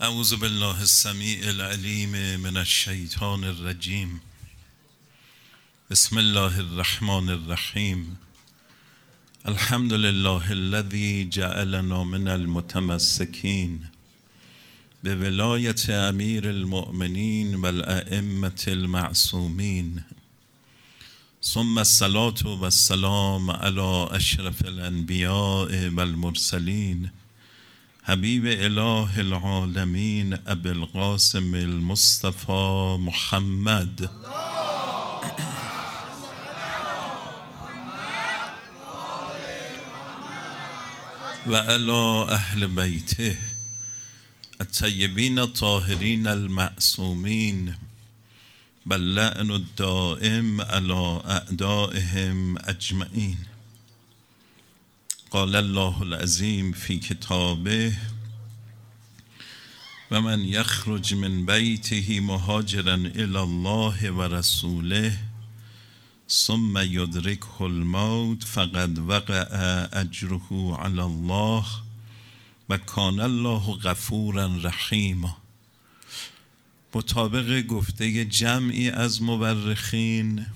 اعوذ بالله السمیع العلیم من الشیطان الرجیم بسم الله الرحمن الرحیم الحمد لله الذي جعلنا من المتمسکین به ولایت امیر المؤمنین و الائمة المعصومین ثم الصلاة و السلام على اشرف الانبیاء و المرسلین حبیب اله العالمین ابو القاسم المصطفى محمد. و علی اهل بیته الطیبین الطاهرین المعصومین بل لعن الدائم على اعدائهم اجمعین. قال الله العظیم فی کتابه و من یخرج من بیته مهاجرا الى الله و رسوله ثم یدرکه الموت فقد وقع اجره علی الله و کان الله غفورا رحیما. مطابق گفته جمعی از مورخین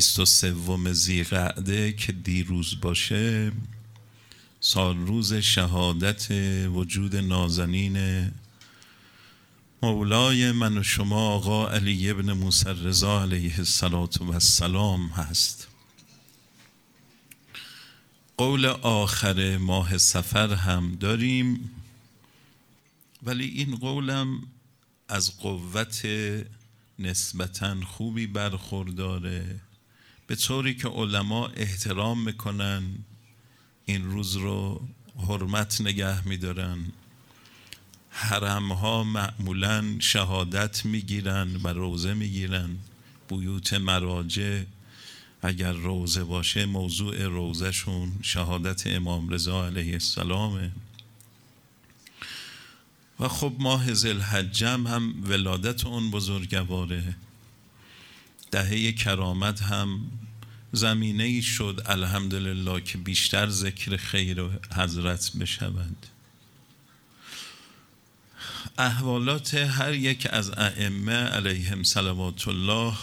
بیست و سوم زیقعده که دیروز باشه سال روز شهادت وجود نازنین مولای من و شما آقا علی ابن موسی رضا علیه السلام هست. قول آخر ماه سفر هم داریم ولی این قولم از قوت نسبتا خوبی برخورداره. به طوری که علما احترام می‌کنن این روز رو حرمت نگه میدارن. حرم ها معمولا شهادت می‌گیرن و روزه می‌گیرن. بیوت مراجع اگر روزه باشه موضوع روزهشون شهادت امام رضا علیه السلامه. و خب ماه زلحجم هم ولادت اون بزرگواره. دهه کرامت هم زمینه ای شد الحمدلله که بیشتر ذکر خیر حضرت بشود. احوالات هر یک از ائمه علیهم صلوات الله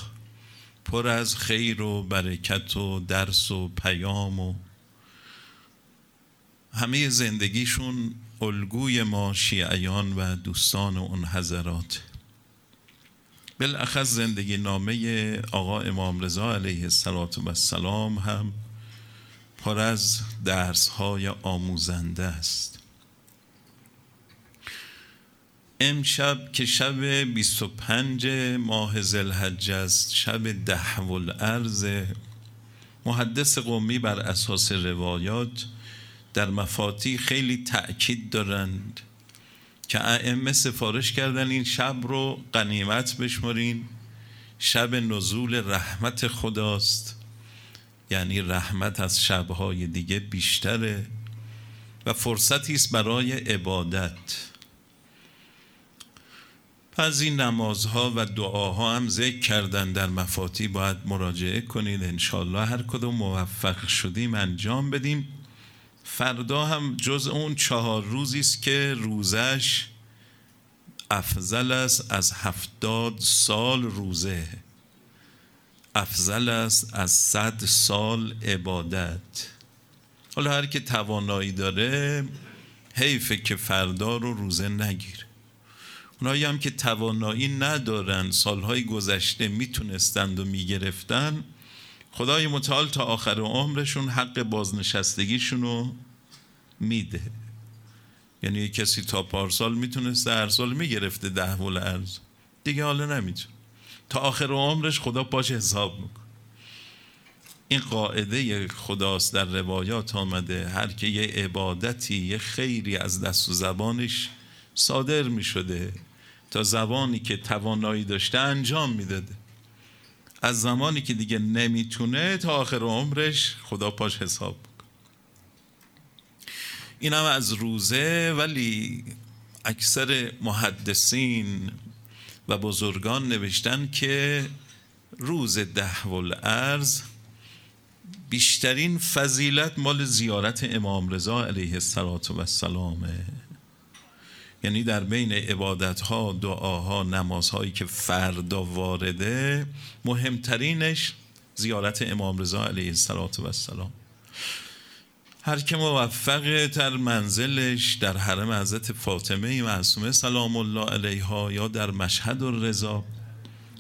پر از خیر و برکت و درس و پیام و همه زندگیشون الگوی ما شیعیان و دوستان و اون حضرات بالاخص زندگی نامه آقا امام رضا علیه السلام هم پر از درس های آموزنده است. امشب که شب 25 ماه زلحجه است شب ده الارض محدث قومی بر اساس روایات در مفاتی خیلی تأکید دارند که ائمه سفارش کردن این شب رو قنیمت بشمرین شب نزول رحمت خداست. یعنی رحمت از شبهای دیگه بیشتره و فرصتی است برای عبادت. پس این نمازها و دعاها هم ذکر کردن در مفاتی باید مراجعه کنید انشالله هر کدوم موفق شدیم انجام بدیم. فردا هم جز اون چهار روزی است که روزش افضل است از هفتاد سال روزه. افضل است از صد سال عبادت. حالا هر که توانایی داره حیفه که فردا رو روزه نگیره اونایی هم که توانایی ندارن سالهای گذشته می‌تونستند و می‌گرفتن خدای متعال تا آخر عمرشون حق بازنشستگیشون رو میده. یعنی کسی تا پارسال می‌تونسته هر سال می‌گرفته ده ول ارز. دیگه حالا نمی‌تونه. تا آخر عمرش خدا پاش حساب میکن این قاعده خداست در روایات آمده. هر که یه عبادتی یه خیری از دست و زبانش صادر می‌شده تا زبانی که توانایی داشته انجام می‌داده. از زمانی که دیگه نمی‌تونه تا آخر عمرش خدا پاش حساب بکن این هم از روزه ولی اکثر محدثین و بزرگان نوشتن که روز ده الارض بیشترین فضیلت مال زیارت امام رضا علیه السلامه یعنی در بین عبادت ها دعاها نمازهایی که فردا وارده مهمترینش زیارت امام رضا علیه السلام هر که موفق در منزلش در حرم حضرت فاطمه معصومه سلام الله علیها یا در مشهد و رضا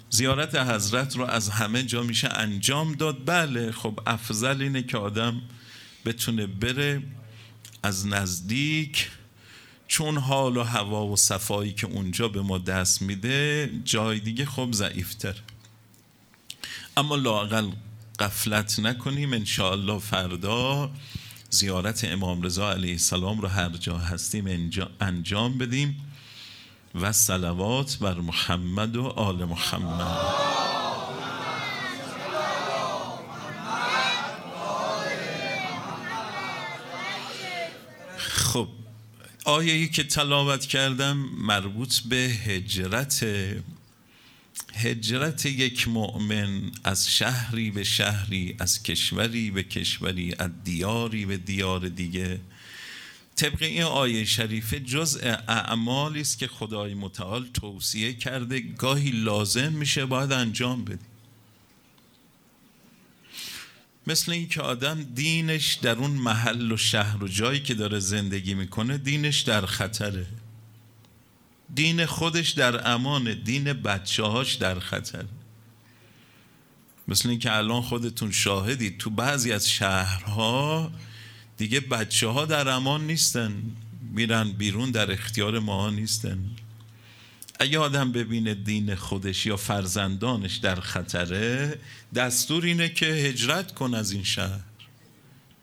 زیارت حضرت رو از همه جا میشه انجام داد. بله خب افضل اینه که آدم بتونه بره از نزدیک چون حال و هوا و صفایی که اونجا به ما دست میده جای دیگه خب ضعیفتر. اما لاقل قفلت نکنیم انشاءالله فردا زیارت امام رضا علیه السلام رو هر جا هستیم انجام بدیم و صلوات بر محمد و آل محمد. خب آیه که تلاوت کردم مربوط به هجرت هجرت یک مؤمن از شهری به شهری از کشوری به کشوری از دیاری به دیار دیگه. طبق این آیه شریفه جزء اعمالی است که خدای متعال توصیه کرده گاهی لازم میشه باید انجام بدی مثل این که آدم دینش در اون محل و شهر و جایی که داره زندگی می‌کنه دینش در خطره. دین خودش در امان دین بچه هاش در خطر مثل اینکه الان خودتون شاهدید تو بعضی از شهرها دیگه بچه ها در امان نیستن. میرن بیرون در اختیار ما نیستن. اگه آدم ببینه دین خودش یا فرزندانش در خطره دستور اینه که هجرت کن از این شهر.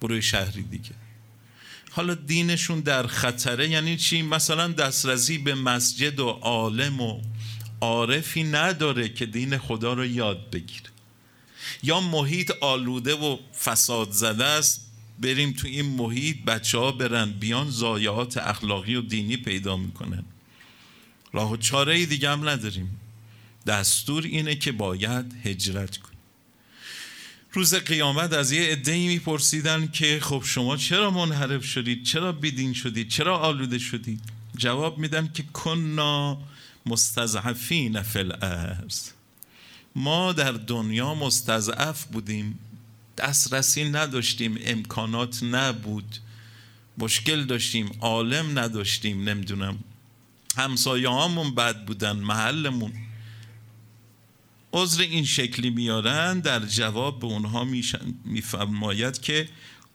بروی شهری دیگه. حالا دینشون در خطره یعنی چی؟ مثلا دسترسی به مسجد و عالم و عارفی نداره که دین خدا رو یاد بگیره. یا محیط آلوده و فساد زده است بریم تو این محیط بچه ها برن بیان زایات اخلاقی و دینی پیدا می‌کنن. راه و چاره دیگه هم نداریم. دستور اینه که باید هجرت کن روز قیامت از یه عده‌ای میپرسیدن که خب شما چرا منحرف شدید؟ چرا بیدین شدید؟ چرا آلوده شدید؟ جواب میدن که کنا مستضعفین فی الارض. ما در دنیا مستضعف بودیم دسترسی نداشتیم امکانات نبود مشکل داشتیم عالم نداشتیم نمی‌دونم. همسایه هامون بد بودن محلمون. عذر این شکلی میارن در جواب به اونها میفرماید که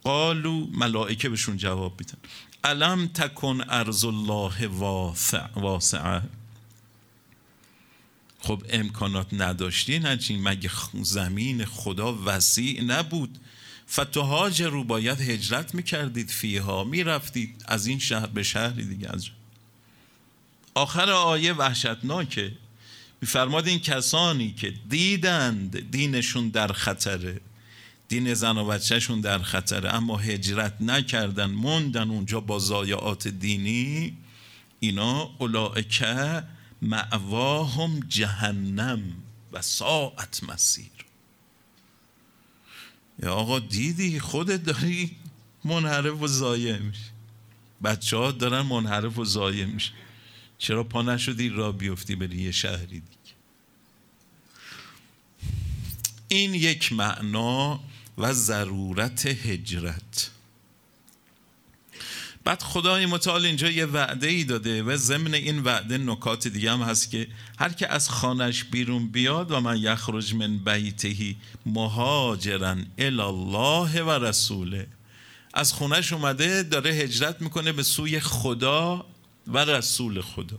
قالو ملائکه بهشون جواب میدن. علم تکن ارز الله واسعه؟ خب امکانات نداشتی نچین مگه زمین خدا وسیع نبود؟ فتوهاج رو باید هجرت می‌کردید فیها می‌رفتید از این شهر به شهری دیگه. از آخر آیه وحشتناکه. میفرماد این کسانی که دیدند دینشون در خطره دین زن و بچهشون در خطره اما هجرت نکردن موندن اونجا با ضایعات دینی اینا اولائکه معواهم جهنم و ساعت مسیر. یا آقا دیدی؟ خودت داری منحرف و ضایع میشه بچه ها دارن منحرف و ضایع میشه چرا پا نشدی را بیفتی بری یه شهری دیگه؟ این یک معنا و ضرورت هجرت. بعد خدای متعال اینجا یه وعده ای داده و ضمن این وعده نکات دیگه هم هست که هر که از خانش بیرون بیاد و من یخرج من بیتهی مهاجرا الی الله و رسوله. از خونش اومده داره هجرت می‌کنه به سوی خدا. و رسول خدا.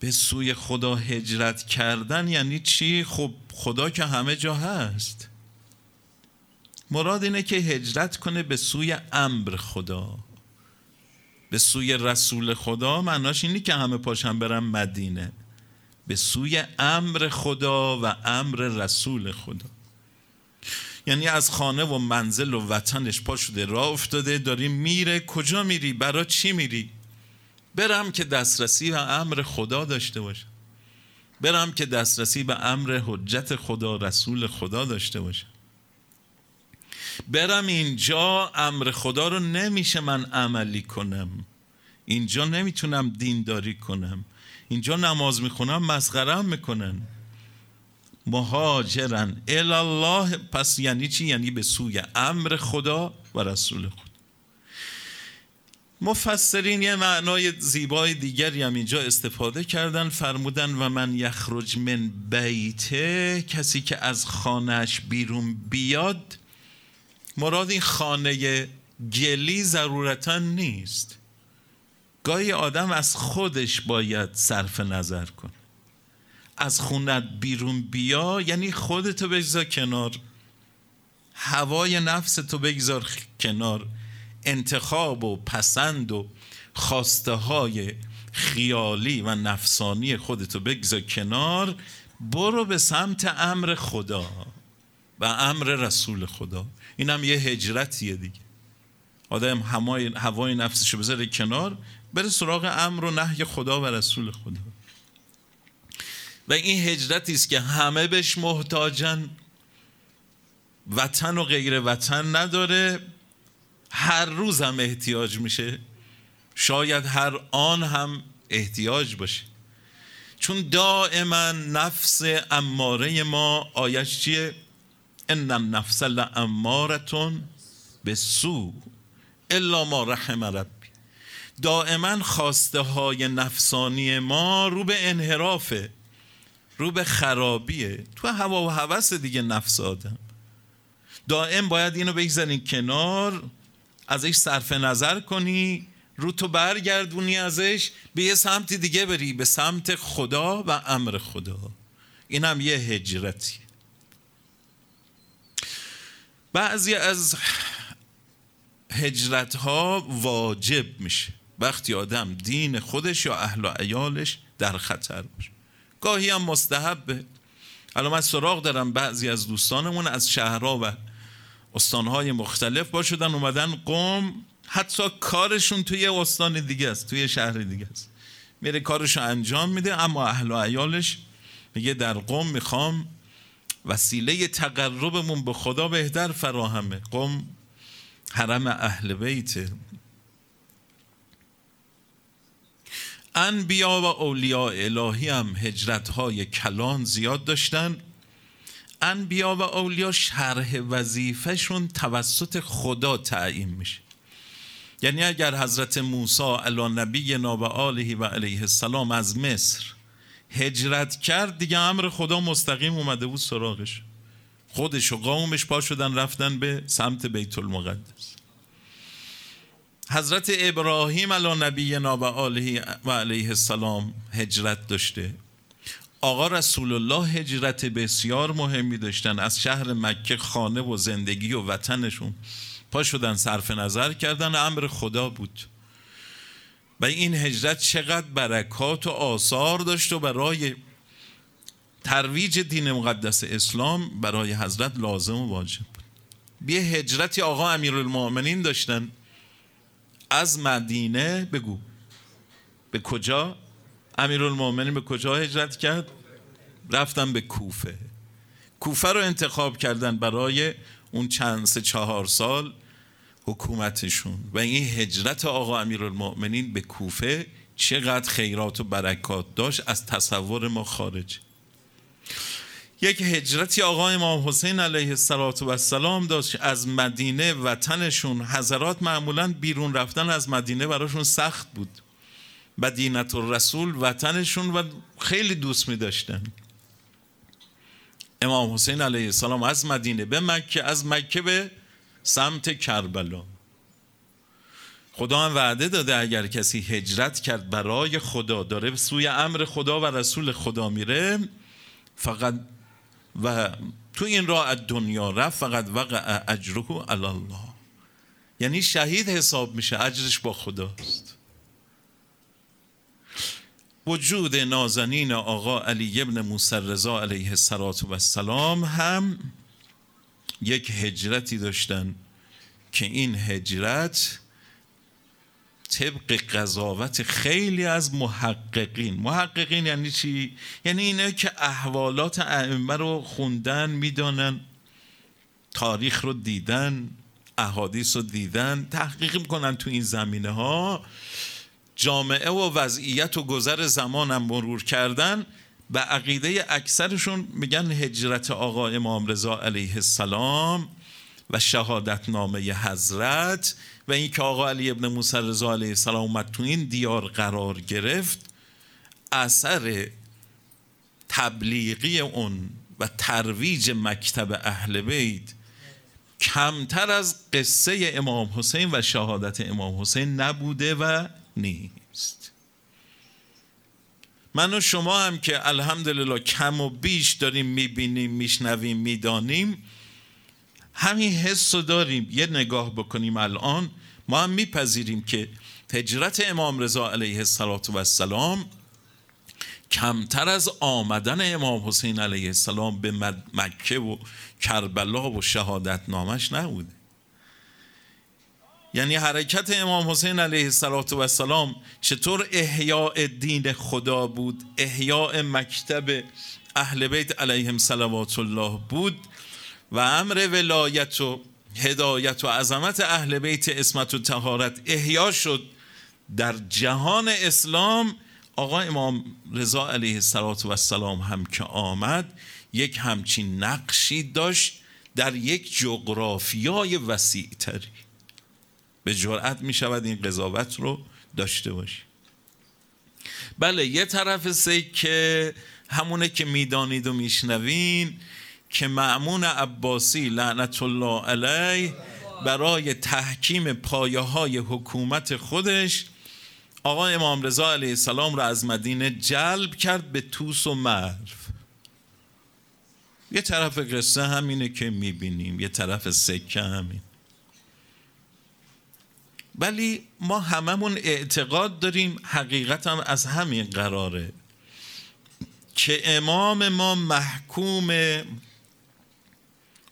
به سوی خدا هجرت کردن یعنی چی؟ خب خدا که همه جا هست. مراد اینه که هجرت کنه به سوی امر خدا. به سوی رسول خدا معناش اینی که همه پاشن برن مدینه. به سوی امر خدا و امر رسول خدا. یعنی از خانه و منزل و وطنش پا شده راه افتاده داری میره. کجا میری؟ برا چی میری؟ برم که دسترسی به امر خدا داشته باشم. برم که دسترسی به امر حجت خدا رسول خدا داشته باشم. برم اینجا امر خدا رو نمیشه من عملی کنم. اینجا نمی‌تونم دینداری کنم. اینجا نماز می‌خونم مسخرم می‌کنن. مهاجرن. الله پس یعنی چی؟ یعنی به سوی امر خدا و رسول خدا مفسرین یه معنای زیبای دیگری هم اینجا استفاده کردن فرمودن و من یخرج من بیته کسی که از خانهش بیرون بیاد. مراد این خانه گلی ضرورتا نیست. گاهی آدم از خودش باید صرف نظر کنه از خونت بیرون بیا یعنی خودتو بگذار کنار. هوای نفس تو بگذار کنار. انتخاب و پسند و خواسته های خیالی و نفسانی خودتو بگذار کنار. برو به سمت امر خدا و امر رسول خدا. اینم یه هجرتیه دیگه. آدم هوای نفسشو بذاره کنار بره سراغ امر و نهی خدا و رسول خدا. و این هجرتی است که همه بهش محتاجن. وطن و غیر وطن نداره. هر روز هم احتیاج میشه. شاید هر آن هم احتیاج باشه. چون دائما نفس اماره ما آیش چیه؟ ان النفس لامارتون به سو الا ما رحم ربی. دائما خواسته های نفسانی ما رو به انحرافه رو به خرابیه. تو هوا و هوس دیگه نفس آدم. دائم باید اینو بگذارین کنار ازش صرف نظر کنی رو تو برگردونی ازش به یه سمت دیگه بری به سمت خدا و امر خدا. این هم یه هجرتی بعضی از هجرت ها واجب میشه. وقتی آدم دین خودش یا اهل و عیالش در خطر باشه. گاهی هم مستحبه. الان من سراغ دارم بعضی از دوستانمون از شهرها و استانهای مختلف با شدن اومدن قوم حتی کارشون توی استان دیگه است توی شهر دیگه است. میره کارشو انجام میده اما اهل و عیالش میگه در قوم می‌خوام وسیله تقربمون به خدا بهتر فراهمه. قوم حرم اهل بیته. انبیا و اولیاء الهی هم هجرت های کلان زیاد داشتن. انبیا و اولیا شرح وظیفهشون توسط خدا تعیین میشه. یعنی اگر حضرت موسی علی نبی و آله و علیه السلام از مصر هجرت کرد دیگه امر خدا مستقیم اومده بود سراغش. خودش و قومش پا شدن رفتن به سمت بیت المقدس. حضرت ابراهیم علی نبی و آله و علیه السلام هجرت داشته. آقا رسول الله هجرت بسیار مهمی داشتن. از شهر مکه خانه و زندگی و وطنشون پا شدن صرف نظر کردن امر خدا بود. و این هجرت چقدر برکات و آثار داشت و برای ترویج دین مقدس اسلام برای حضرت لازم و واجب بود. یه هجرتی آقا امیرالمؤمنین داشتن. از مدینه بگو. به کجا؟ امیرالمومنین به کجا هجرت کرد؟ رفتن به کوفه. کوفه رو انتخاب کردن برای اون چند سه چهار سال حکومتشون. و این هجرت آقا امیرالمؤمنین به کوفه چقدر خیرات و برکات داشت از تصور ما خارج. یک هجرتی آقا امام حسین علیه السلام داشت از مدینه وطنشون حضرات معمولا بیرون رفتن از مدینه براشون سخت بود. مدینت رسول وطنشون و خیلی دوست می داشتن امام حسین علیه السلام از مدینه به مکه از مکه به سمت کربلا. خدا هم وعده داده اگر کسی هجرت کرد برای خدا داره سوی امر خدا و رسول خدا میره فقط و تو این راه دنیا رفت فقط وقع علی الله یعنی شهید حساب میشه اجرش با خداست. وجود نازنین آقا علی ابن موسی رضا علیه السلام هم یک هجرتی داشتن که این هجرت طبق قضاوت خیلی از محققین. محققین یعنی چی؟ یعنی اینه که احوالات ائمه رو خوندن می‌دانن تاریخ رو دیدن احادیث رو دیدن تحقیق می‌کنن تو این زمینه ها جامعه و وضعیت و گذر زمانم مرور کردن. به عقیده اکثرشون میگن هجرت آقا امام رضا علیه السلام و شهادت نامه حضرت. و اینکه آقا علی ابن موسی رضا علیه السلام اومد تو این دیار قرار گرفت اثر تبلیغی اون و ترویج مکتب اهل بیت کمتر از قصه امام حسین و شهادت امام حسین نبوده و نیست. من و شما هم که الحمدلله کم و بیش داریم می‌بینیم میشنویم می‌دانیم همین حس رو داریم. یه نگاه بکنیم الان. ما هم میپذیریم که هجرت امام رضا علیه السلام کمتر از آمدن امام حسین علیه السلام به مکه و کربلا و شهادت نامش نبوده. یعنی حرکت امام حسین علیه السلام چطور احیاء دین خدا بود احیاء مکتب اهل بیت علیهم صلوات الله بود و امر ولایت و هدایت و عظمت اهل بیت اسمت و تهارت احیا شد در جهان اسلام. آقا امام رضا علیه السلام هم که آمد یک همچین نقشی داشت در یک جغرافیای وسیع تری به جرأت می شود این قضاوت رو داشته باشی. بله یه طرف سه که همونه که می‌دانید و میشنوین که معمون عباسی لعنت الله علیه برای تحکیم پایه های حکومت خودش آقا امام رضا علیه السلام را از مدینه جلب کرد به توس و مرو. یه طرف قصه همینه که می‌بینیم یه طرف سکه همین. ولی ما هممون اعتقاد داریم حقیقت هم از همین قراره که امام ما محکوم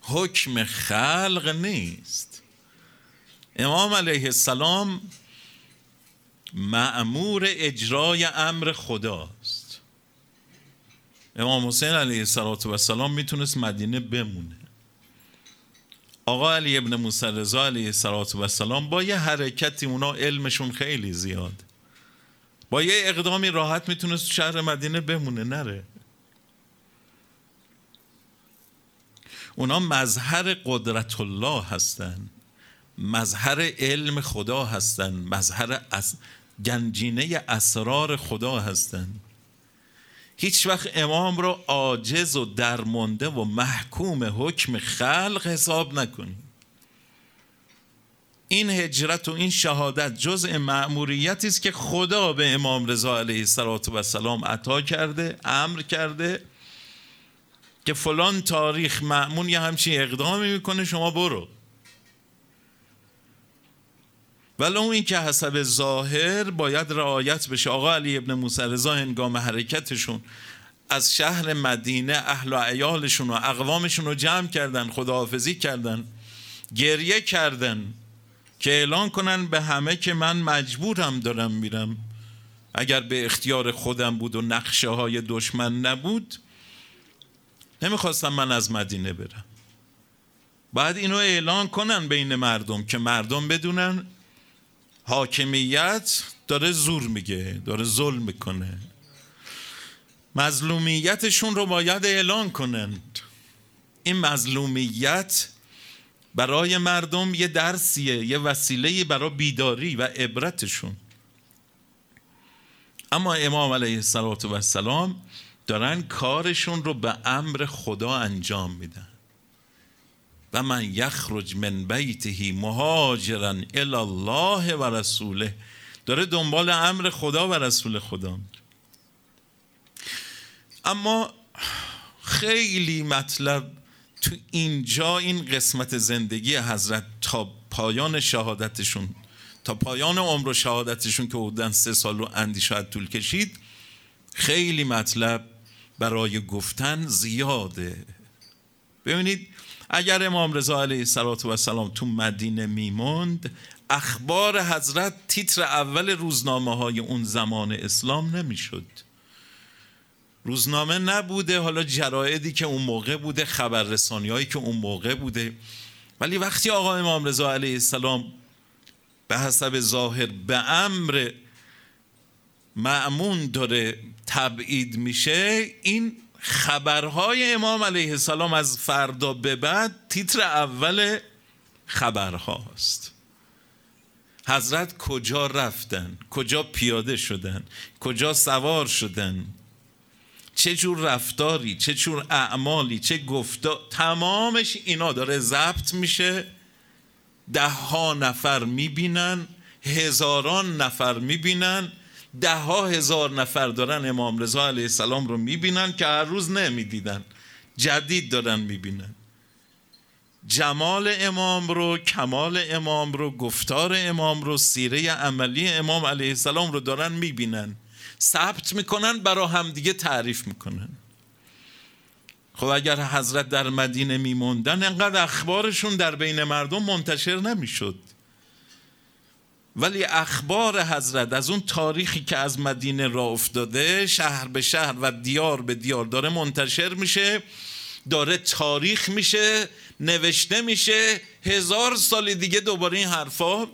حکم خلق نیست. امام علیه السلام معمور اجرای امر خداست. امام حسین علیه السلام می‌تونست مدینه بمونه. آقا علی ابن موسی رضا علیه السلام با یه حرکتی اونا علمشون خیلی زیاد. با یه اقدامی راحت می‌تونست شهر مدینه بمونه نره. اونا مظهر قدرت الله هستن. مظهر علم خدا هستن. مظهر از گنجینه اسرار خدا هستند هیچ وقت امام رو عاجز و درمانده و محکوم حکم خلق حساب نکنید این هجرت و این شهادت جزء مأموریتی است که خدا به امام رضا علیه السلام عطا کرده امر کرده که فلان تاریخ معمون یه همچین اقدامی می‌کنه شما برو. ولی این که حسب ظاهر باید رعایت بشه. آقا علی ابن موسی رضا هنگام حرکتشون از شهر مدینه اهل و عیالشون و اقوامشون رو جمع کردن خداحافظی کردن گریه کردن که اعلان کنن به همه که من مجبورم دارم میرم. اگر به اختیار خودم بود و نقشه های دشمن نبود نمی‌خواستم من از مدینه برم. بعد اینو اعلان کنن بین مردم که مردم بدونن حاکمیت داره زور میگه داره ظلم می‌کنه. مظلومیتشون رو باید اعلان کنند این مظلومیت برای مردم یه درسیه یه وسیله برای بیداری و عبرتشون. اما امام علیه السلام دارن کارشون رو به امر خدا انجام میدن. و من یخرج من بیته مهاجرا الله و رسوله. داره دنبال امر خدا و رسول خدا اما خیلی مطلب تو اینجا این قسمت زندگی حضرت تا پایان شهادتشون تا پایان عمر و شهادتشون که حدوداً سه سال و اندی طول کشید خیلی مطلب برای گفتن زیاده. ببینید اگر امام رضا علیه السلام تو مدینه میموند اخبار حضرت تیتر اول روزنامه های اون زمان اسلام نمی‌شد. روزنامه نبوده حالا جرائدی که اون موقع بوده خبررسانی هایی که اون موقع بوده. ولی وقتی آقا امام رضا علیه السلام به حسب ظاهر به امر معمون داره تبعید میشه این خبرهای امام علیه السلام از فردا به بعد تیتر اول خبرهاست حضرت کجا رفتن؟ کجا پیاده شدن؟ کجا سوار شدن؟ چه جور رفتاری؟ چه جور اعمالی؟ چه گفتا؟ تمامش اینا داره ضبط میشه. ده ها نفر می‌بینن هزاران نفر می‌بینن. ده ها هزار نفر دارن امام رضا علیه السلام رو می‌بینن که هر روز نمی‌دیدن. جدید دارن می‌بینن. جمال امام رو کمال امام رو گفتار امام رو سیره عملی امام علیه السلام رو دارن می‌بینن. ثبت می‌کنن برا همدیگه تعریف می‌کنن. خب اگر حضرت در مدینه میموندن انقدر اخبارشون در بین مردم منتشر نمی‌شد. ولی اخبار حضرت از اون تاریخی که از مدینه را افتاده شهر به شهر و دیار به دیار داره منتشر میشه داره تاریخ میشه نوشته میشه هزار سال دیگه دوباره این حرفا.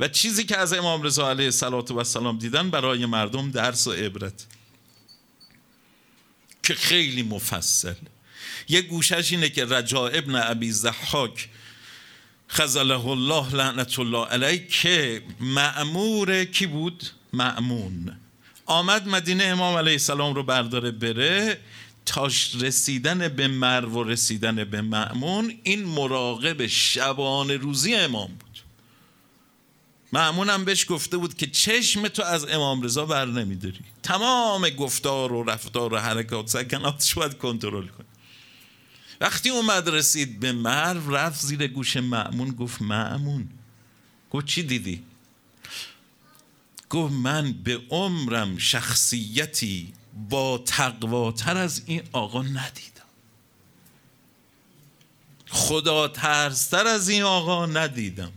و چیزی که از امام رضا علیه السلام دیدن برای مردم درس و عبرت. که خیلی مفصل. یه گوشش اینه که رجا ابن ابی زحاک خزله الله لعنت الله علیه که معمور کی بود؟ معمون آمد مدینه امام علیه السلام رو برداره بره تاش رسیدن به مرو و رسیدن به معمون این مراقب شبان روزی امام بود. معمون هم بهش گفته بود که چشم تو از امام رضا بر نمیداری. تمام گفتار و رفتار و حرکات سکناتش باید کنترل کن وقتی اومد رسید به مرو رفت زیر گوش معمون گفت معمون گفت چی دیدی؟ گفت من به عمرم شخصیتی با تقواتر از این آقا ندیدم. خدا ترستر از این آقا ندیدم.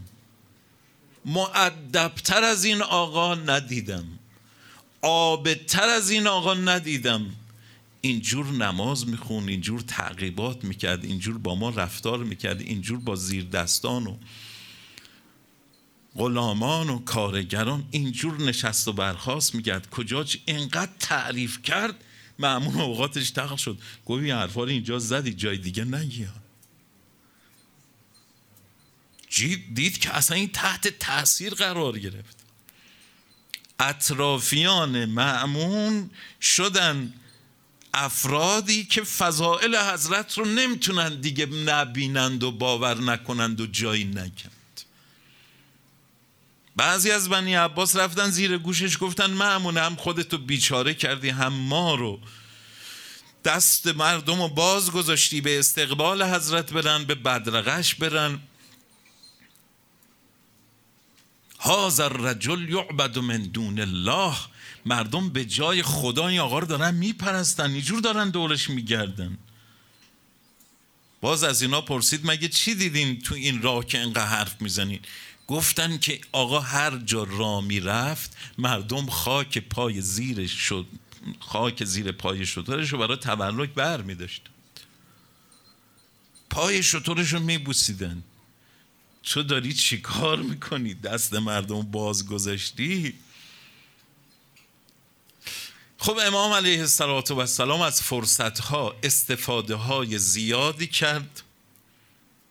معدبتر از این آقا ندیدم. آبتر از این آقا ندیدم. اینجور نماز میخون اینجور تعقیبات می‌کرد اینجور با ما رفتار می‌کرد اینجور با زیر دستان و غلامان و کارگران اینجور نشست و برخواست می‌کرد. کجا اینقدر تعریف کرد؟ معمون اوقاتش تقل شد. گوی حرفا اینجا زدی جای دیگه نگی. دید که اصلا این تحت تاثیر قرار گرفت. اطرافیان معمون شدن افرادی که فضائل حضرت رو نمی‌تونن دیگه نبینند و باور نکنند و جایی نکند. بعضی از بنی عباس رفتن زیر گوشش گفتن معمون هم خودتو بیچاره کردی هم ما رو. دست مردم رو باز گذاشتی به استقبال حضرت برن به بدرقش برن. هازر رجل یعبد من دون الله. مردم به جای خدا این آقا رو دارن میپرستن اینجور دارن دورش میگردن. باز از اینا پرسید مگه چی دیدین تو این راه که انقدر حرف می‌زنین؟ گفتن که آقا هر جا را می‌رفت مردم خاک پای زیرش شد خاک زیر پای شطورش رو برای تبرک بر می پای شطورش رو می بوسیدن تو داری چی کار می‌کنی؟ دست مردم باز گذاشتی؟ خب امام علیه السلام از فرصت ها استفاده های زیادی کرد.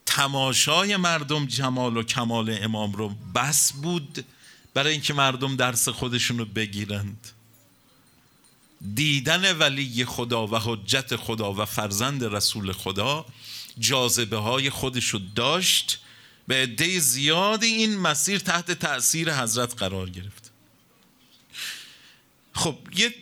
تماشای مردم جمال و کمال امام رو بس بود برای اینکه مردم درس خودشون رو بگیرند. دیدن ولی خدا و حجت خدا و فرزند رسول خدا جاذبه های خودش رو داشت. به عده زیادی این مسیر تحت تأثیر حضرت قرار گرفت. خب یه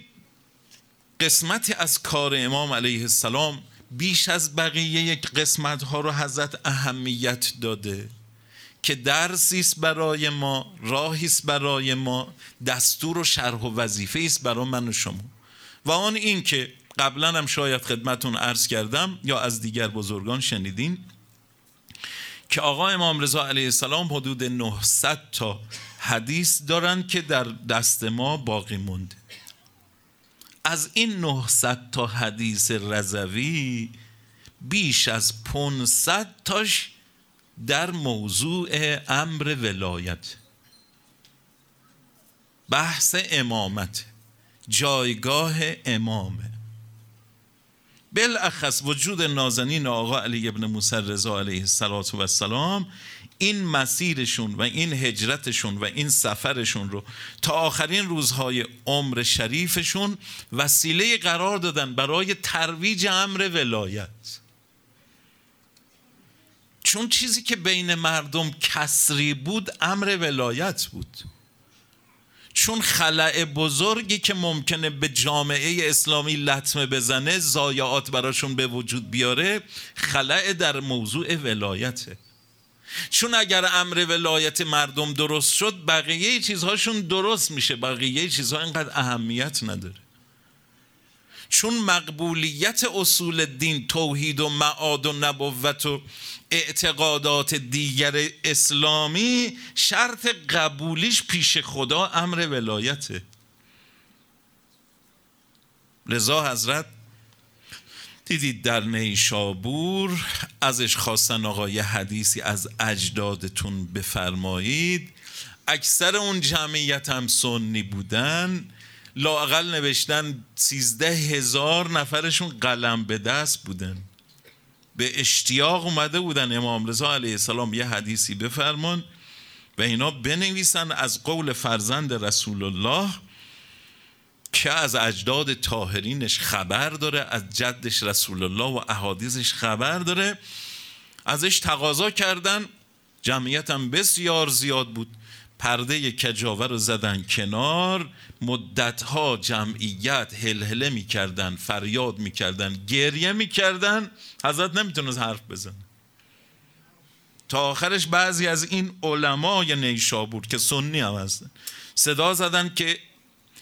قسمتی از کار امام علیه السلام بیش از بقیه یک قسمت ها رو حضرت اهمیت داده که درسی است برای ما راهی است برای ما دستور و شرح و وظیفه است برای من و شما. و آن این که قبلا هم شاید خدمتون عرض کردم یا از دیگر بزرگان شنیدین که آقا امام رضا علیه السلام حدود 900 تا حدیث دارند که در دست ما باقی مونده. از این 900 تا حدیث رضوی بیش از 500 تاش در موضوع امر ولایت. بحث امامت جایگاه امامه. بالاخص وجود نازنین آقا علی ابن موسی رضا علیه السلام این مسیرشون و این هجرتشون و این سفرشون رو تا آخرین روزهای عمر شریفشون وسیله قرار دادن برای ترویج امر ولایت. چون چیزی که بین مردم کسری بود امر ولایت بود. چون خلع بزرگی که ممکنه به جامعه اسلامی لطمه بزنه زایعات براشون به وجود بیاره خلع در موضوع ولایته. چون اگر امر ولایت مردم درست شد بقیه چیزهاشون درست میشه. بقیه چیزها اینقدر اهمیت نداره. چون مقبولیت اصول دین توحید و معاد و نبوت و اعتقادات دیگر اسلامی شرط قبولیش پیش خدا امر ولایته. لذا حضرت دیدید در نیشابور ازش خواستن آقا حدیثی از اجدادتون بفرمایید. اکثر اون جمعیت هم سنی بودن. لاقل نوشتن سیزده هزار نفرشون قلم به دست بودن. به اشتیاق اومده بودن. امام رضا علیه السلام یه حدیثی بفرمان و اینا بنویسن از قول فرزند رسول الله. که از اجداد تاهرینش خبر داره از جدش رسول الله و احادیثش خبر داره. ازش تقاضا کردن جمعیت هم بسیار زیاد بود. پرده کجاوه رو زدن کنار مدتها جمعیت هلهله می‌کردن فریاد می‌کردن گریه می‌کردن. حضرت نمی‌تونست حرف بزنه. تا آخرش بعضی از این علمای نیشابور که سنی هم هستن صدا زدن که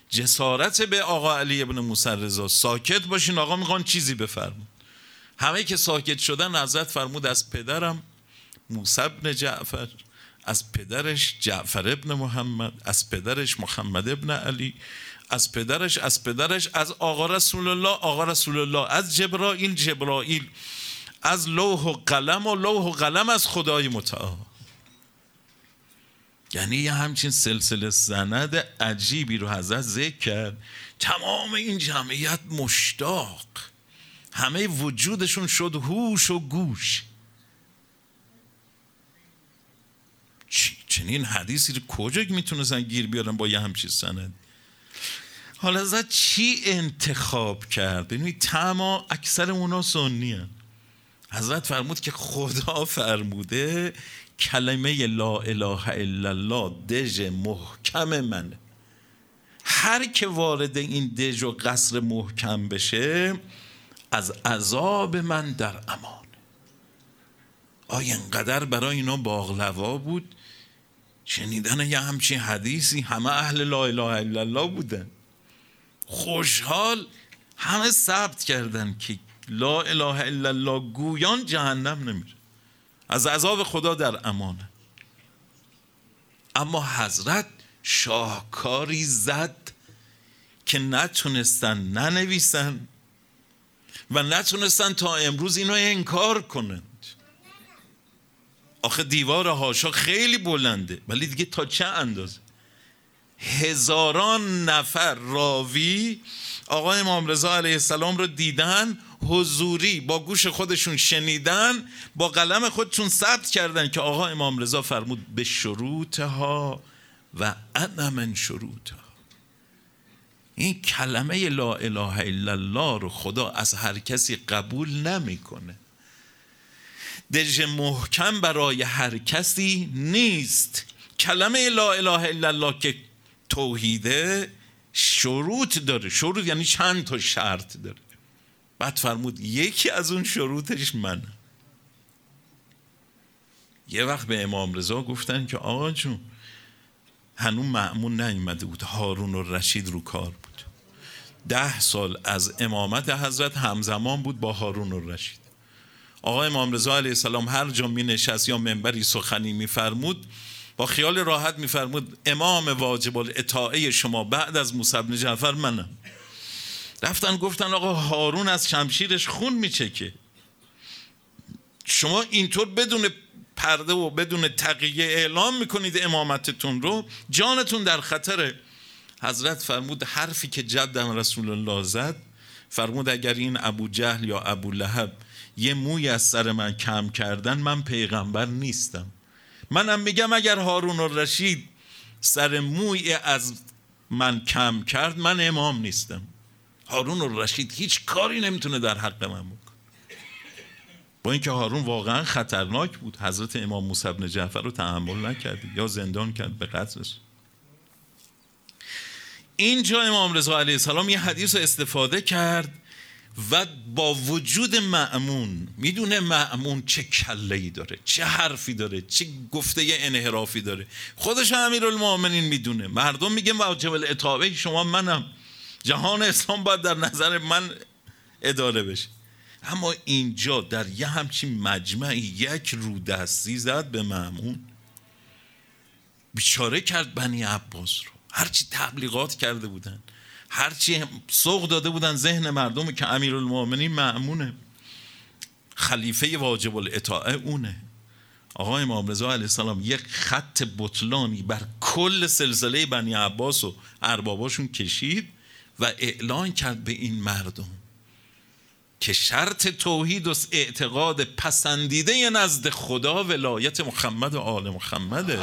جسارت به آقا علی ابن موسی رضا ساکت باشین آقا می‌خوان چیزی بفرمون. همه که ساکت شدن حضرت فرمود از پدرم موسی ابن جعفر از پدرش جعفر ابن محمد از پدرش محمد ابن علی از پدرش از پدرش از آقا رسول الله آقا رسول الله از جبرائیل جبرائیل از لوح و قلم و لوح و قلم از خدای متعال. یعنی یه همچین سلسله سند عجیبی رو حضرت ذکر کرد. تمام این جمعیت مشتاق. همه وجودشون شد هوش و گوش. چنین حدیثی رو کجا می‌تونستن گیر بیارن با یه همچین سند؟ حالا ازت چی انتخاب کرد؟ ببینید تمام اکثر اونا سنی هن. حضرت فرمود که خدا فرموده کلمه لا اله الا الله دژ محکم منه. هر که وارد این دژ و قصر محکم بشه از عذاب من در امان. آیا انقدر برای اینا باغلوا بود. شنیدن یه همچین حدیثی همه اهل لا اله الا الله بودن. خوشحال همه ثبت کردن که لا اله الا الله گویان جهنم نمیره. از عذاب خدا در امانه اما حضرت شاهکاری زد که نتونستن ننویسن و نتونستن تا امروز اینو انکار کنند. آخه دیوار هاشا خیلی بلنده ولی دیگه تا چه اندازه؟ هزاران نفر راوی آقا امام رضا علیه السلام رو دیدن حضوری با گوش خودشون شنیدن با قلم خودشون ثبت کردن که آقا امام رضا فرمود به شروطها و انا من شروطها. این کلمه لا اله الا الله رو خدا از هر کسی قبول نمی‌کنه. دژ محکم برای هر کسی نیست. کلمه لا اله الا الله که توحیده شروط داره. شروط یعنی چند تا شرط داره. بعد فرمود یکی از اون شروطش من. یه وقت به امام رضا گفتن که آقا جون هنون معمون نیومده بود هارون و رشید رو کار بود. ده سال از امامت حضرت همزمان بود با هارون و رشید. آقا امام رضا علیه السلام هر جا می نشست یا منبری سخنی میفرمود با خیال راحت میفرمود امام واجب الاطاعه شما بعد از موسی بن جعفر منم. رفتن گفتن آقا هارون از شمشیرش خون میچکه. شما اینطور بدون پرده و بدون تقیه اعلام می‌کنید امامتتون رو؟ جانتون در خطره. حضرت فرمود حرفی که جدم رسول الله زد فرمود اگر این ابو جهل یا ابو لهب یه موی از سر من کم کردن من پیغمبر نیستم. منم میگم اگر هارون الرشید سر موی از من کم کرد من امام نیستم. هارون الرشید هیچ کاری نمی‌تونه در حق من بکنه. با اینکه هارون واقعا خطرناک بود حضرت امام موسی بن جعفر رو تحمل نکرد یا زندان کرد به قتلش. اینجا امام رضا علیه السلام یه حدیث رو استفاده کرد و با وجود معمون می‌دونه معمون چه کله ای داره چه حرفی داره چه گفته انحرافی داره. خودش المؤمنین می‌دونه. مردم میگن واجب الاطاعه شما منم. جهان اسلام باید در نظر من اداره بشه. اما اینجا در یه همچین مجمعی یک رو دستی زد به معمون بیچاره کرد بنی عباس رو. هرچی تبلیغات کرده بودن. هرچی سوق داده بودن ذهن مردم که امیرالمؤمنین معمونه خلیفه واجب الاطاعه اونه. آقای امام رضا علیه السلام یک خط بطلانی بر کل سلسله بنی عباس و ارباباشون کشید. و اعلان کرد به این مردم که شرط توحید و اعتقاد پسندیده نزد خدا ولایت محمد و آل محمده.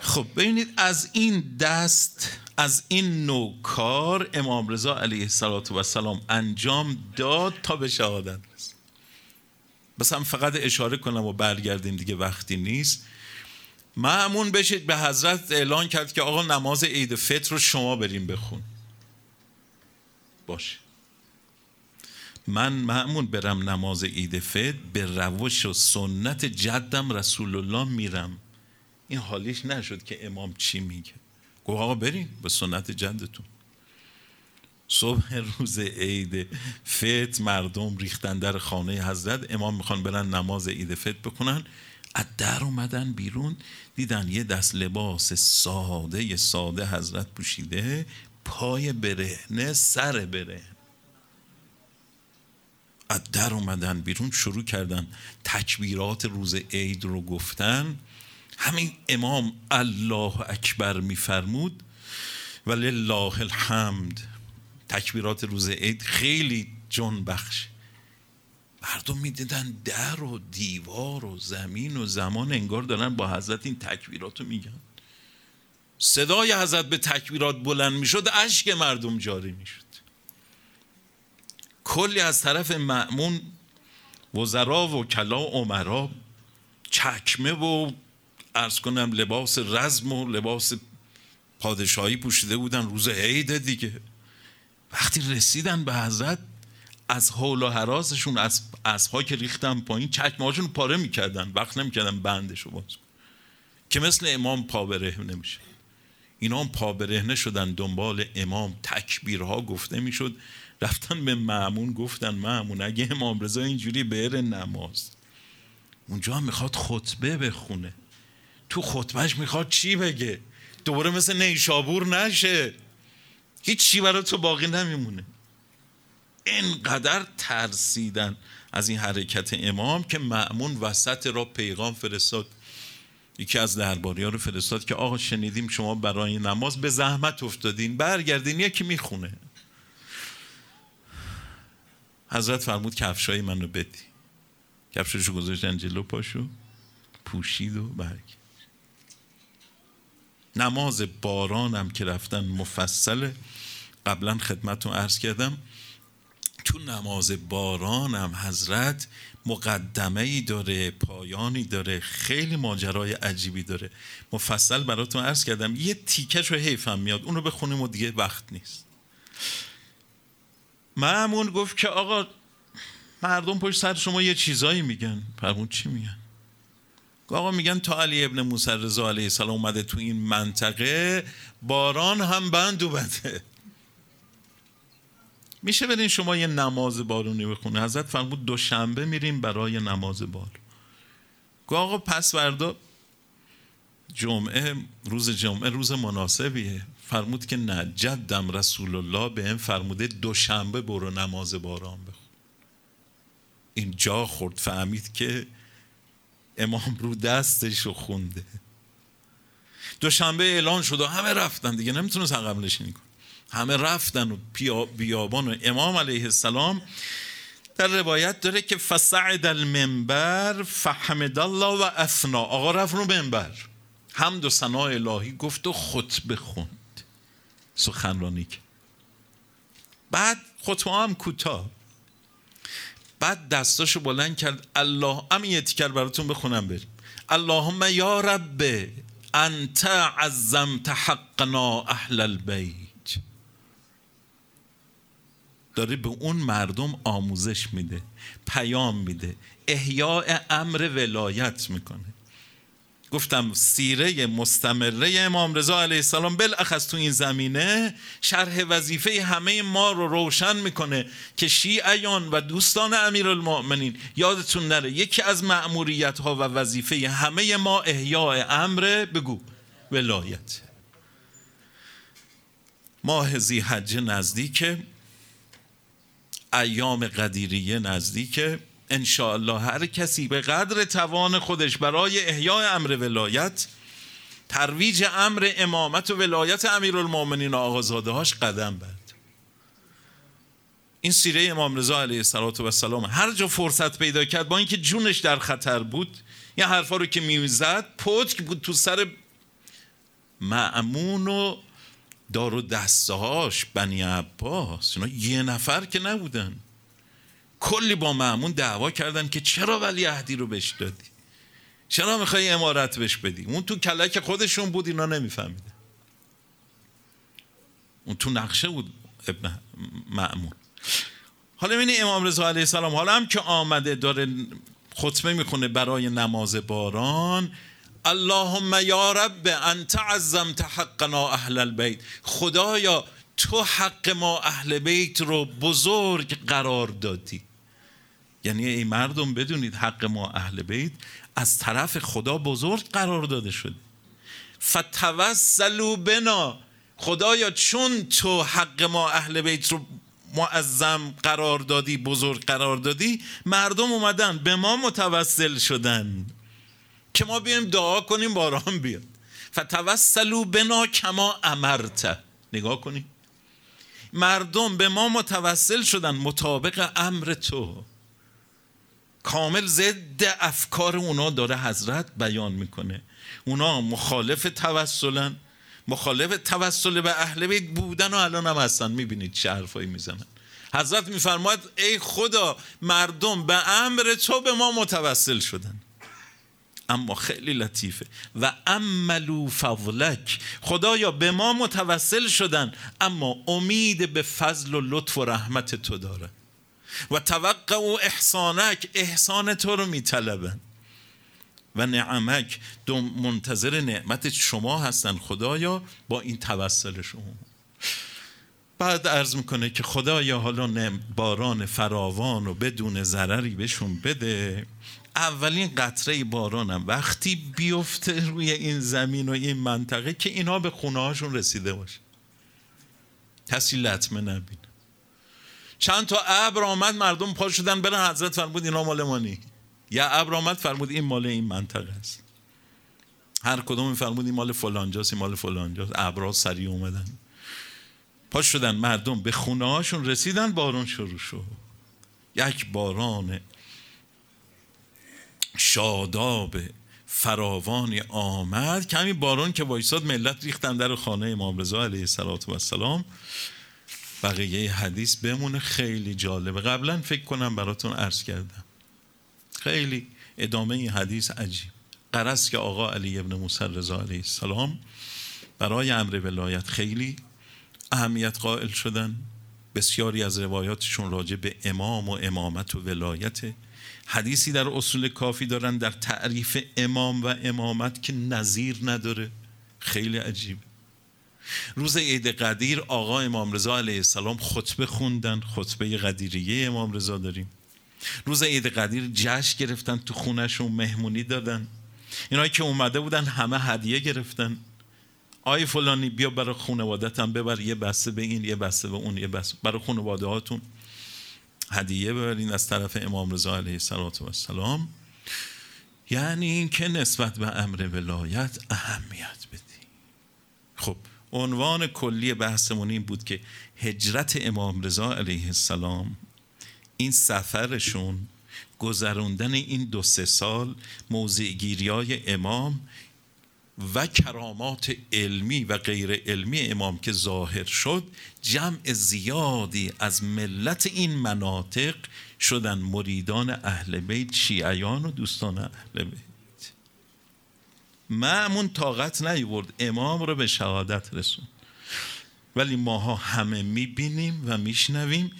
خب ببینید از این دست از این نوع کار امام رضا علیه السلام انجام داد تا به شهادت. هم فقط اشاره کنم و برگردیم دیگه وقتی نیست. معمون بشید به حضرت اعلان کرد که آقا نماز عید فطر رو شما بریم بخون. باشه. من معمون برم نماز عید فطر به روش و سنت جدم رسول الله میرم. این حالیش نشد که امام چی میگه. گفت آقا بریم به سنت جدتون. صبح روز عید فت مردم ریختن در خانه حضرت. امام می‌خوان برن نماز عید فت بکنن. از در اومدن بیرون دیدن یه دست لباس ساده یه ساده حضرت پوشیده پای برهنه سر بره از در اومدن بیرون شروع کردن تکبیرات روز عید رو گفتن. همین امام الله اکبر میفرمود و لله الحمد تکبیرات روز عید خیلی جن بخش. مردم می‌دیدن در و دیوار و زمین و زمان انگار دارن با حضرت این تکبیرات رو میگن. صدای حضرت به تکبیرات بلند می‌شد اشک مردم جاری می‌شد. کلی از طرف معمون وزرا و کلا و عمرا چکمه و ارز کنم لباس رزم و لباس پادشاهی پوشیده بودن. روز عید دیگه. وقتی رسیدن به حضرت از حول و حراسشون از اسبها که ریختن پایین چکمهاشون پاره می‌کردن. وقت نمی‌کردن بندشو باز که مثل امام پا برهنه نمیشه اینا هم پا برهنه شدن دنبال امام. تکبیرها گفته می‌شد. رفتن به معمون گفتن معمون اگه امام رضا اینجوری بره نماز. اونجا هم می‌خواد خطبه بخونه. تو خطبهش می‌خواد چی بگه؟ دوباره مثل نیشابور نشه. هیچ چی برای تو باقی نمیمونه. اینقدر ترسیدن از این حرکت امام که معمون وسط را پیغام فرستاد. یکی از درباری ها رو فرستاد که آقا شنیدیم شما برای نماز به زحمت افتادین برگردین یکی می‌خونه. حضرت فرمود کفشای منو بدی. کفششو گذاشتن جلو پاشو پوشید و برگ نماز بارانم که رفتن مفصل قبلا خدمتتون عرض کردم تو نماز بارانم حضرت مقدمه ای داره پایانی داره خیلی ماجرای عجیبی داره. مفصل براتون عرض کردم یه تیکش رو حیفم میاد اون رو بخونیم و دیگه وقت نیست. معمون گفت که آقا مردم پشت سر شما یه چیزایی میگن. فرمون چی میگن؟ آقا میگن تا علی ابن موسی رضا علیه السلام اومده تو این منطقه باران هم بند و بده میشه برین شما یه نماز بارونی بخونه حضرت فرمود دوشنبه میریم برای نماز بار. گو آقا پس فردا جمعه روز جمعه روز مناسبیه. فرمود که نه جدم رسول الله به این فرموده دوشنبه برو نماز باران بخون. این جا خورد فهمید که امام رو دستش رو خونده. دوشنبه اعلان شد و همه رفتن دیگه نمی‌تونست عقب نشینی کن همه رفتن و بیابان و امام علیه السلام. در روایت داره که فسعد المنبر فحمد الله و اثنا. آقا رفت رو منبر. حمد و ثنا الهی گفت و خطبه خوند. سخنرانی کرد. بعد خطبه هم کوتاه. بعد دستاشو بلند کرد. الله همین یه تیکر براتون بخونم بریم. اللهم یا رب انت عظمت حقنا اهل البیت. داره به اون مردم آموزش میده پیام میده احیاء امر ولایت می‌کنه. گفتم سیره مستمره امام رضا علیه السلام بالاخص تو این زمینه شرح وظیفه همه ما رو روشن می‌کنه که شیعیان و دوستان امیرالمؤمنین یادتون نره یکی از معموریت ها و وظیفه همه ما احیاء امر بگو ولایت. ماه زی حج نزدیکه ایام قدیریه نزدیکه. الله هر کسی به قدر توان خودش برای احیای امر ولایت ترویج امر امامت و ولایت امیرالمؤمنین و آقازاده هاش قدم برد. این سیره امام رضا علیه السلام هر جا فرصت پیدا کرد با اینکه جونش در خطر بود یه حرفا رو که می‌زد پتک بود تو سر معمون و دار و دستهاش بنی عباس. اینا یه نفر که نبودن. کلی با معمون دعوا کردن که چرا ولی عهدی رو بهش دادی؟ چرا می‌خوای امارت بهش بدی؟ اون تو کلک خودشون بود اینا نمیفهمیدن. اون تو نقشه بود ابن معمون حالا ببینید امام رضا علیه السلام حالا هم که آمده داره خطبه می‌خونه برای نماز باران اللهم یا رب انت عظمت حقنا اهل البیت. خدایا تو حق ما اهل بیت رو بزرگ قرار دادی. یعنی ای مردم بدونید حق ما اهل بیت از طرف خدا بزرگ قرار داده شده. فتوسلوا بنا. خدایا چون تو حق ما اهل بیت رو معظم قرار دادی بزرگ قرار دادی مردم اومدن به ما متوسل شدن. که ما بیایم دعا کنیم باران بیاد. فتوسلوا بنا کما امرت. نگاه کنیم مردم به ما متوسل شدن مطابق امر تو. کامل ضد افکار اونا داره حضرت بیان می‌کنه. اونا مخالف توسلن مخالف توسل به اهل بیت بودن و الان هم هستن. می‌بینید چه حرفایی می‌زنن. حضرت میفرماید ای خدا مردم به امر تو به ما متوسل شدن. اما خیلی لطیفه. و عملو فضلک. خدایا به ما متوسل شدن اما امید به فضل و لطف و رحمت تو داره. و توقع و احسانک احسان تو رو میطلبن و نعمک دو منتظر نعمت شما هستن خدایا با این توسل شما. بعد عرض می‌کنه که خدایا حالا باران فراوان و بدون ضرری بهشون بده. اولین قطره بارانم. وقتی بیفته روی این زمین و این منطقه که اینا به خونه هاشون رسیده باشه. کسی لطمه نبینه. چند تا ابر آمد مردم پا شدن برن حضرت فرمود اینا مال مانی یا ابر آمد فرمود این مال این منطقه است. هر کدوم فرمود این مال فلانجاست این مال فلانجاست. ابرا سریع اومدن. پا شدن مردم به خونه هاشون رسیدن بارون شروع شد. یک باران شاداب فراوانی آمد. کمی بارون که وایساد ملت ریختن در خانه امام رضا علیه السلام بقیه حدیث بمونه خیلی جالبه. قبلا فکر کنم براتون عرض کردم. خیلی ادامه این حدیث عجیب. قرص که آقا علی ابن موسی رضا علیه السلام برای امر ولایت خیلی اهمیت قائل شدن. بسیاری از روایاتشون راجع به امام و امامت و ولایت. حدیثی در اصول کافی دارن در تعریف امام و امامت که نظیر نداره. خیلی عجیب. روز عید قدیر آقا امام رضا علیه السلام خطبه خوندن. خطبه قدیریه امام رضا داریم. روز عید قدیر جشن گرفتن تو خونهشون مهمونی دادن. اینایی که اومده بودن همه هدیه گرفتن. آی فلانی بیا برای خانوادتم ببر یه بسته به این یه بسته به اون یه بسته برای خانواده هاتون هدیه ببرین از طرف امام رضا علیه السلام یعنی اینکه نسبت به امر ولایت اهمیت بدی خب عنوان کلی بحثمون این بود که هجرت امام رضا علیه السلام این سفرشون گذروندن این دو سه سال موضع های امام و کرامات علمی و غیر علمی امام که ظاهر شد جمع زیادی از ملت این مناطق شدن مریدان اهل بیت شیعیان و دوستان اهل بیت. معمون طاقت نیورد. امام رو به شهادت رسون. ولی ماها همه می‌بینیم و میشنویم.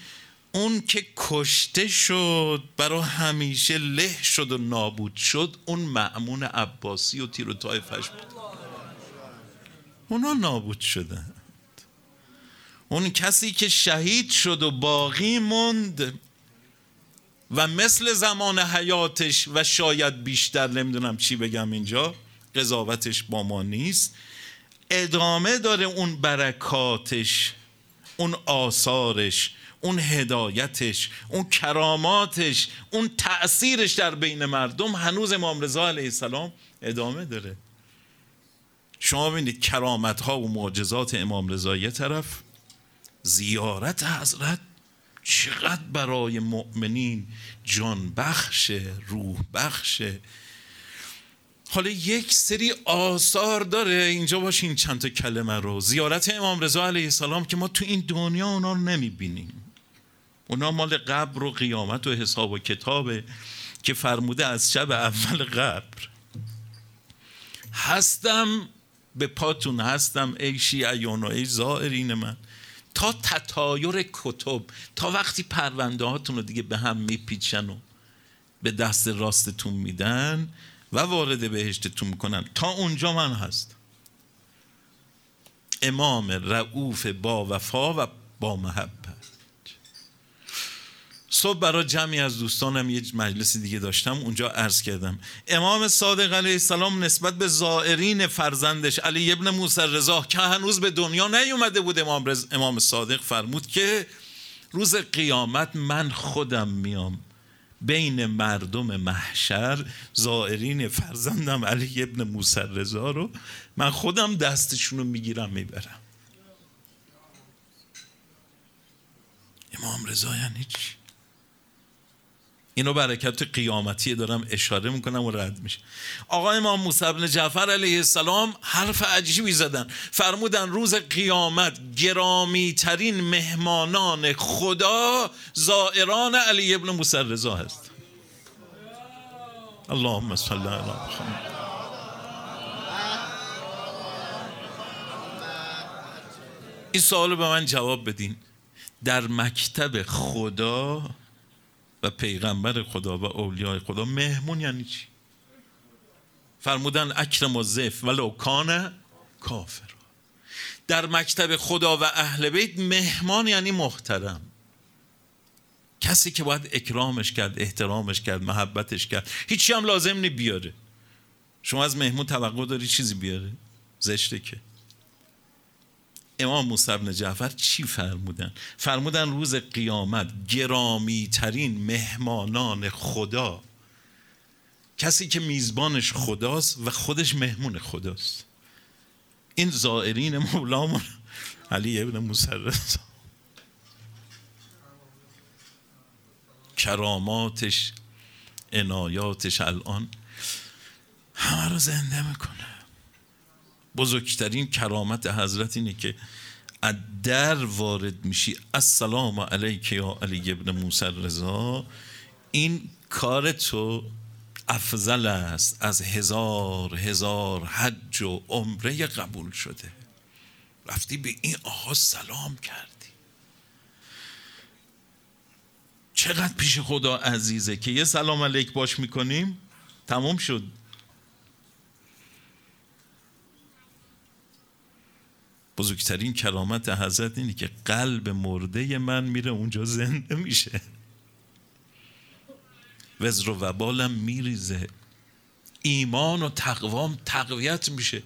اون که کشته شد برای همیشه له شد و نابود شد اون معمون عباسی و تیر و طایفش بود. اونا نابود شدند. اون کسی که شهید شد و باقی موند و مثل زمان حیاتش و شاید بیشتر نمی‌دونم چی بگم اینجا قضاوتش با ما نیست. ادامه داره اون برکاتش اون آثارش اون هدایتش اون کراماتش اون تأثیرش در بین مردم هنوز امام رضا علیه السلام ادامه داره. شما ببینید کرامت ها و معجزات امام رضا یه طرف زیارت حضرت چقدر برای مؤمنین جان بخش روح بخش حالا یک سری آثار داره. اینجا باشین چند تا کلمه رو. زیارت امام رضا علیه السلام که ما تو این دنیا اونا رو نمی‌بینیم. اونا مال قبر و قیامت و حساب و کتابه که فرموده از شب اول قبر. هستم به پاتون هستم ای شیعیان و ای زائرین من. تا تطایر کتب تا وقتی پرونده هاتون رو دیگه به هم میپیچن و به دست راستتون میدن و وارد بهشتتون می‌کنن. تا اونجا من هست. امام رعوف با وفا و با محبت. صبح برای جمعی از دوستانم یه مجلس دیگه داشتم اونجا عرض کردم. امام صادق علیه السلام نسبت به زائرین فرزندش علی ابن موسی رضا که هنوز به دنیا نیومده بود امام. امام صادق فرمود که روز قیامت من خودم میام. بین مردم محشر زائرین فرزندم علی ابن موسی رضا رو من خودم دستشون رو می‌گیرم می‌برم. امام رضا یعنی چی؟ اینو برکت قیامتی دارم اشاره می‌کنم و رد میشه. آقا امام موسی بن جعفر علیه السلام حرف عجیبی زدن. فرمودن روز قیامت گرامی ترین مهمانان خدا زائران علی ابن موسی رضا هست. اللهم صل علی محمد. این سوال به من جواب بدین. در مکتب خدا و پیغمبر خدا و اولیای خدا. مهمون یعنی چی؟ فرمودن اکرم و زف ولو کان کافر در مکتب خدا و اهل بیت مهمان یعنی محترم. کسی که باید اکرامش کرد احترامش کرد محبتش کرد. هیچی هم لازم نی بیاره. شما از مهمون توقع داری چیزی بیاره؟ زشته که. امام موسی بن جعفر چی فرمودن؟ فرمودن روز قیامت گرامی ترین مهمانان خدا. کسی که میزبانش خداست و خودش مهمون خداست. این زائرین مولامون علی ابن موسی کراماتش عنایاتش الان همه رو زنده می‌کنه. بزرگترین کرامت حضرت اینه که از در وارد میشی. السلام علیک یا علی ابن موسی رضا این کار تو افضل است. از هزار هزار حج و عمره قبول شده. رفتی به این آقا سلام کردی. چقدر پیش خدا عزیزه که یه سلام علیک باش می‌کنیم؟ تمام شد. بزرگترین کرامت حضرت اینه که قلب مرده من میره اونجا زنده میشه. وزر و وبالم میریزه. ایمان و تقوام تقویت میشه.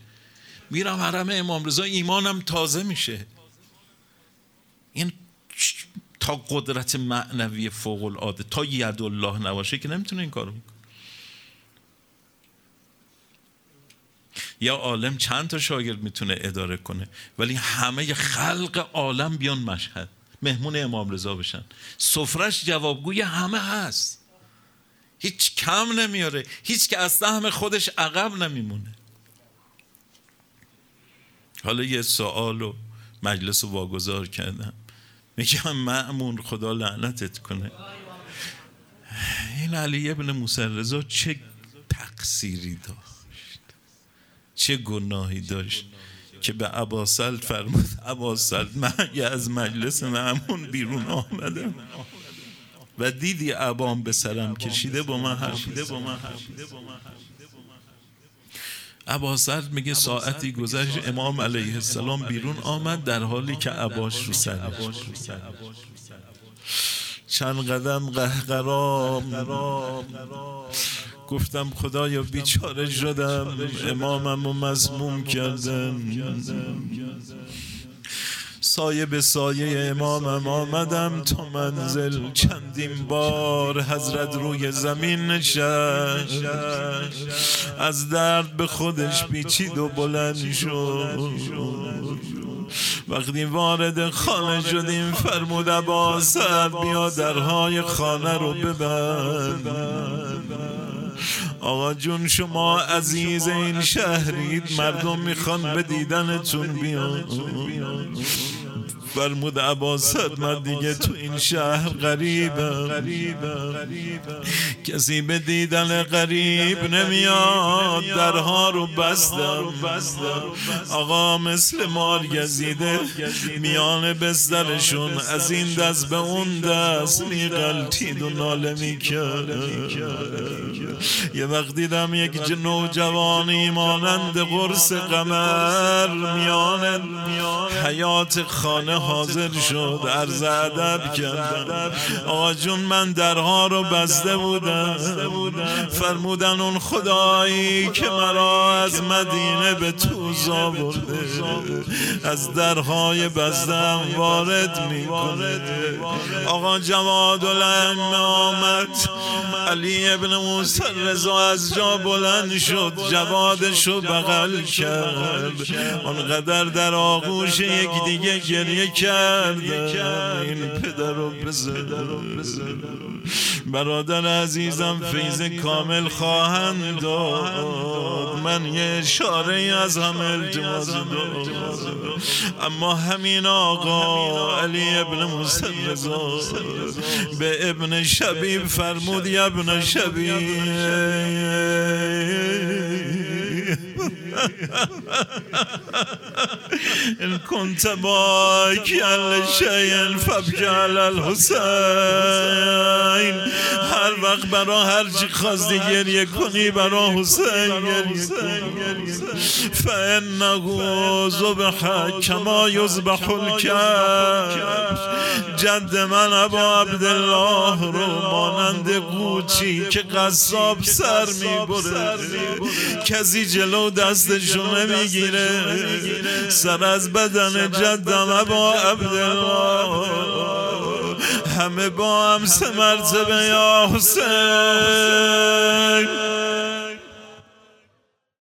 میرم حرم امام رضا ایمانم تازه میشه. این تا قدرت معنوی فوق العاده تا ید الله نباشه که نمی‌تونه این کارو بکنه. یا عالم چند تا شاگرد می‌تونه اداره کنه؟ ولی همه خلق عالم بیان مشهد. مهمون امام رضا بشن. سفرش جوابگوی همه هست. هیچ کم نمیاره. هیچ که از سهم خودش عقب نمیمونه. حالا یه سوال و مجلس رو واگذار کردم. میگم معمون خدا لعنتت کنه. این علی ابن موسی رضا چه تقصیری داشت؟ چه گناهی داشت که به عباسل فرمود عباسل من از مجلس معمون بیرون آمدم و دیدی عبام به سرم کشیده با من حرف با من عباسل میگه ساعتی گذشت امام علیه السلام بیرون آمد در حالی که عباش رو سر چند قدم قهقرام گفتم خدایا بیچاره شدم امامم رو مزموم کردم. سایه به سایه امامم آمدم تا منزل چندین بار حضرت روی زمین نشست. از درد به خودش پیچید و بلند شد. وقتی وارد خانه شدیم فرمود بیا درهای خانه رو ببند. آقا جون شما عزیز این شهرید مردم می‌خوان به دیدنتون بیان. فرمود عباست من دیگه تو این شهر غریبم. کسی به دیدن غریب نمیاد درها رو بستم. آقا مثل مار گزیده میان بسترشون از این دست به اون دست میقلتید و ناله می‌کرد یه وقت دیدم یک نوجوانی مانند قرص قمر میان حیات خانه حاضر شد عرض ادب کردم. آقا جون من درها رو بسته بودم. فرمودن اون خدایی که مرا از مدینه به توز آورده از درهای بستم وارد می‌کنه. آقا جواد الامه آمد علی ابن موسی رضا از جا بلند شد جوادشو بغل کرد. آنقدر در آغوش یک دیگه گریه کردم این پدر رو برادر عزیزم فیض کامل خواهند داد. من یه اشاره از همه التماس اما همین آقا علی ابن موسی به ابن شبیب فرمود ابن شبیب. إن كنت باكيا لشيء فابكي على الحسين. هر وقت برا هر چی خواستی گریه کنی برا حسین گریه فانه زبح کما یذبح الکبش جد من ابا عبدالله رو مانند قوچی که قصاب سر می‌بره. کسی جلو دستشو نمی‌گیره سر از بدن جدم ابا عبدالله. همه با هم سه مرتبه یا حسین.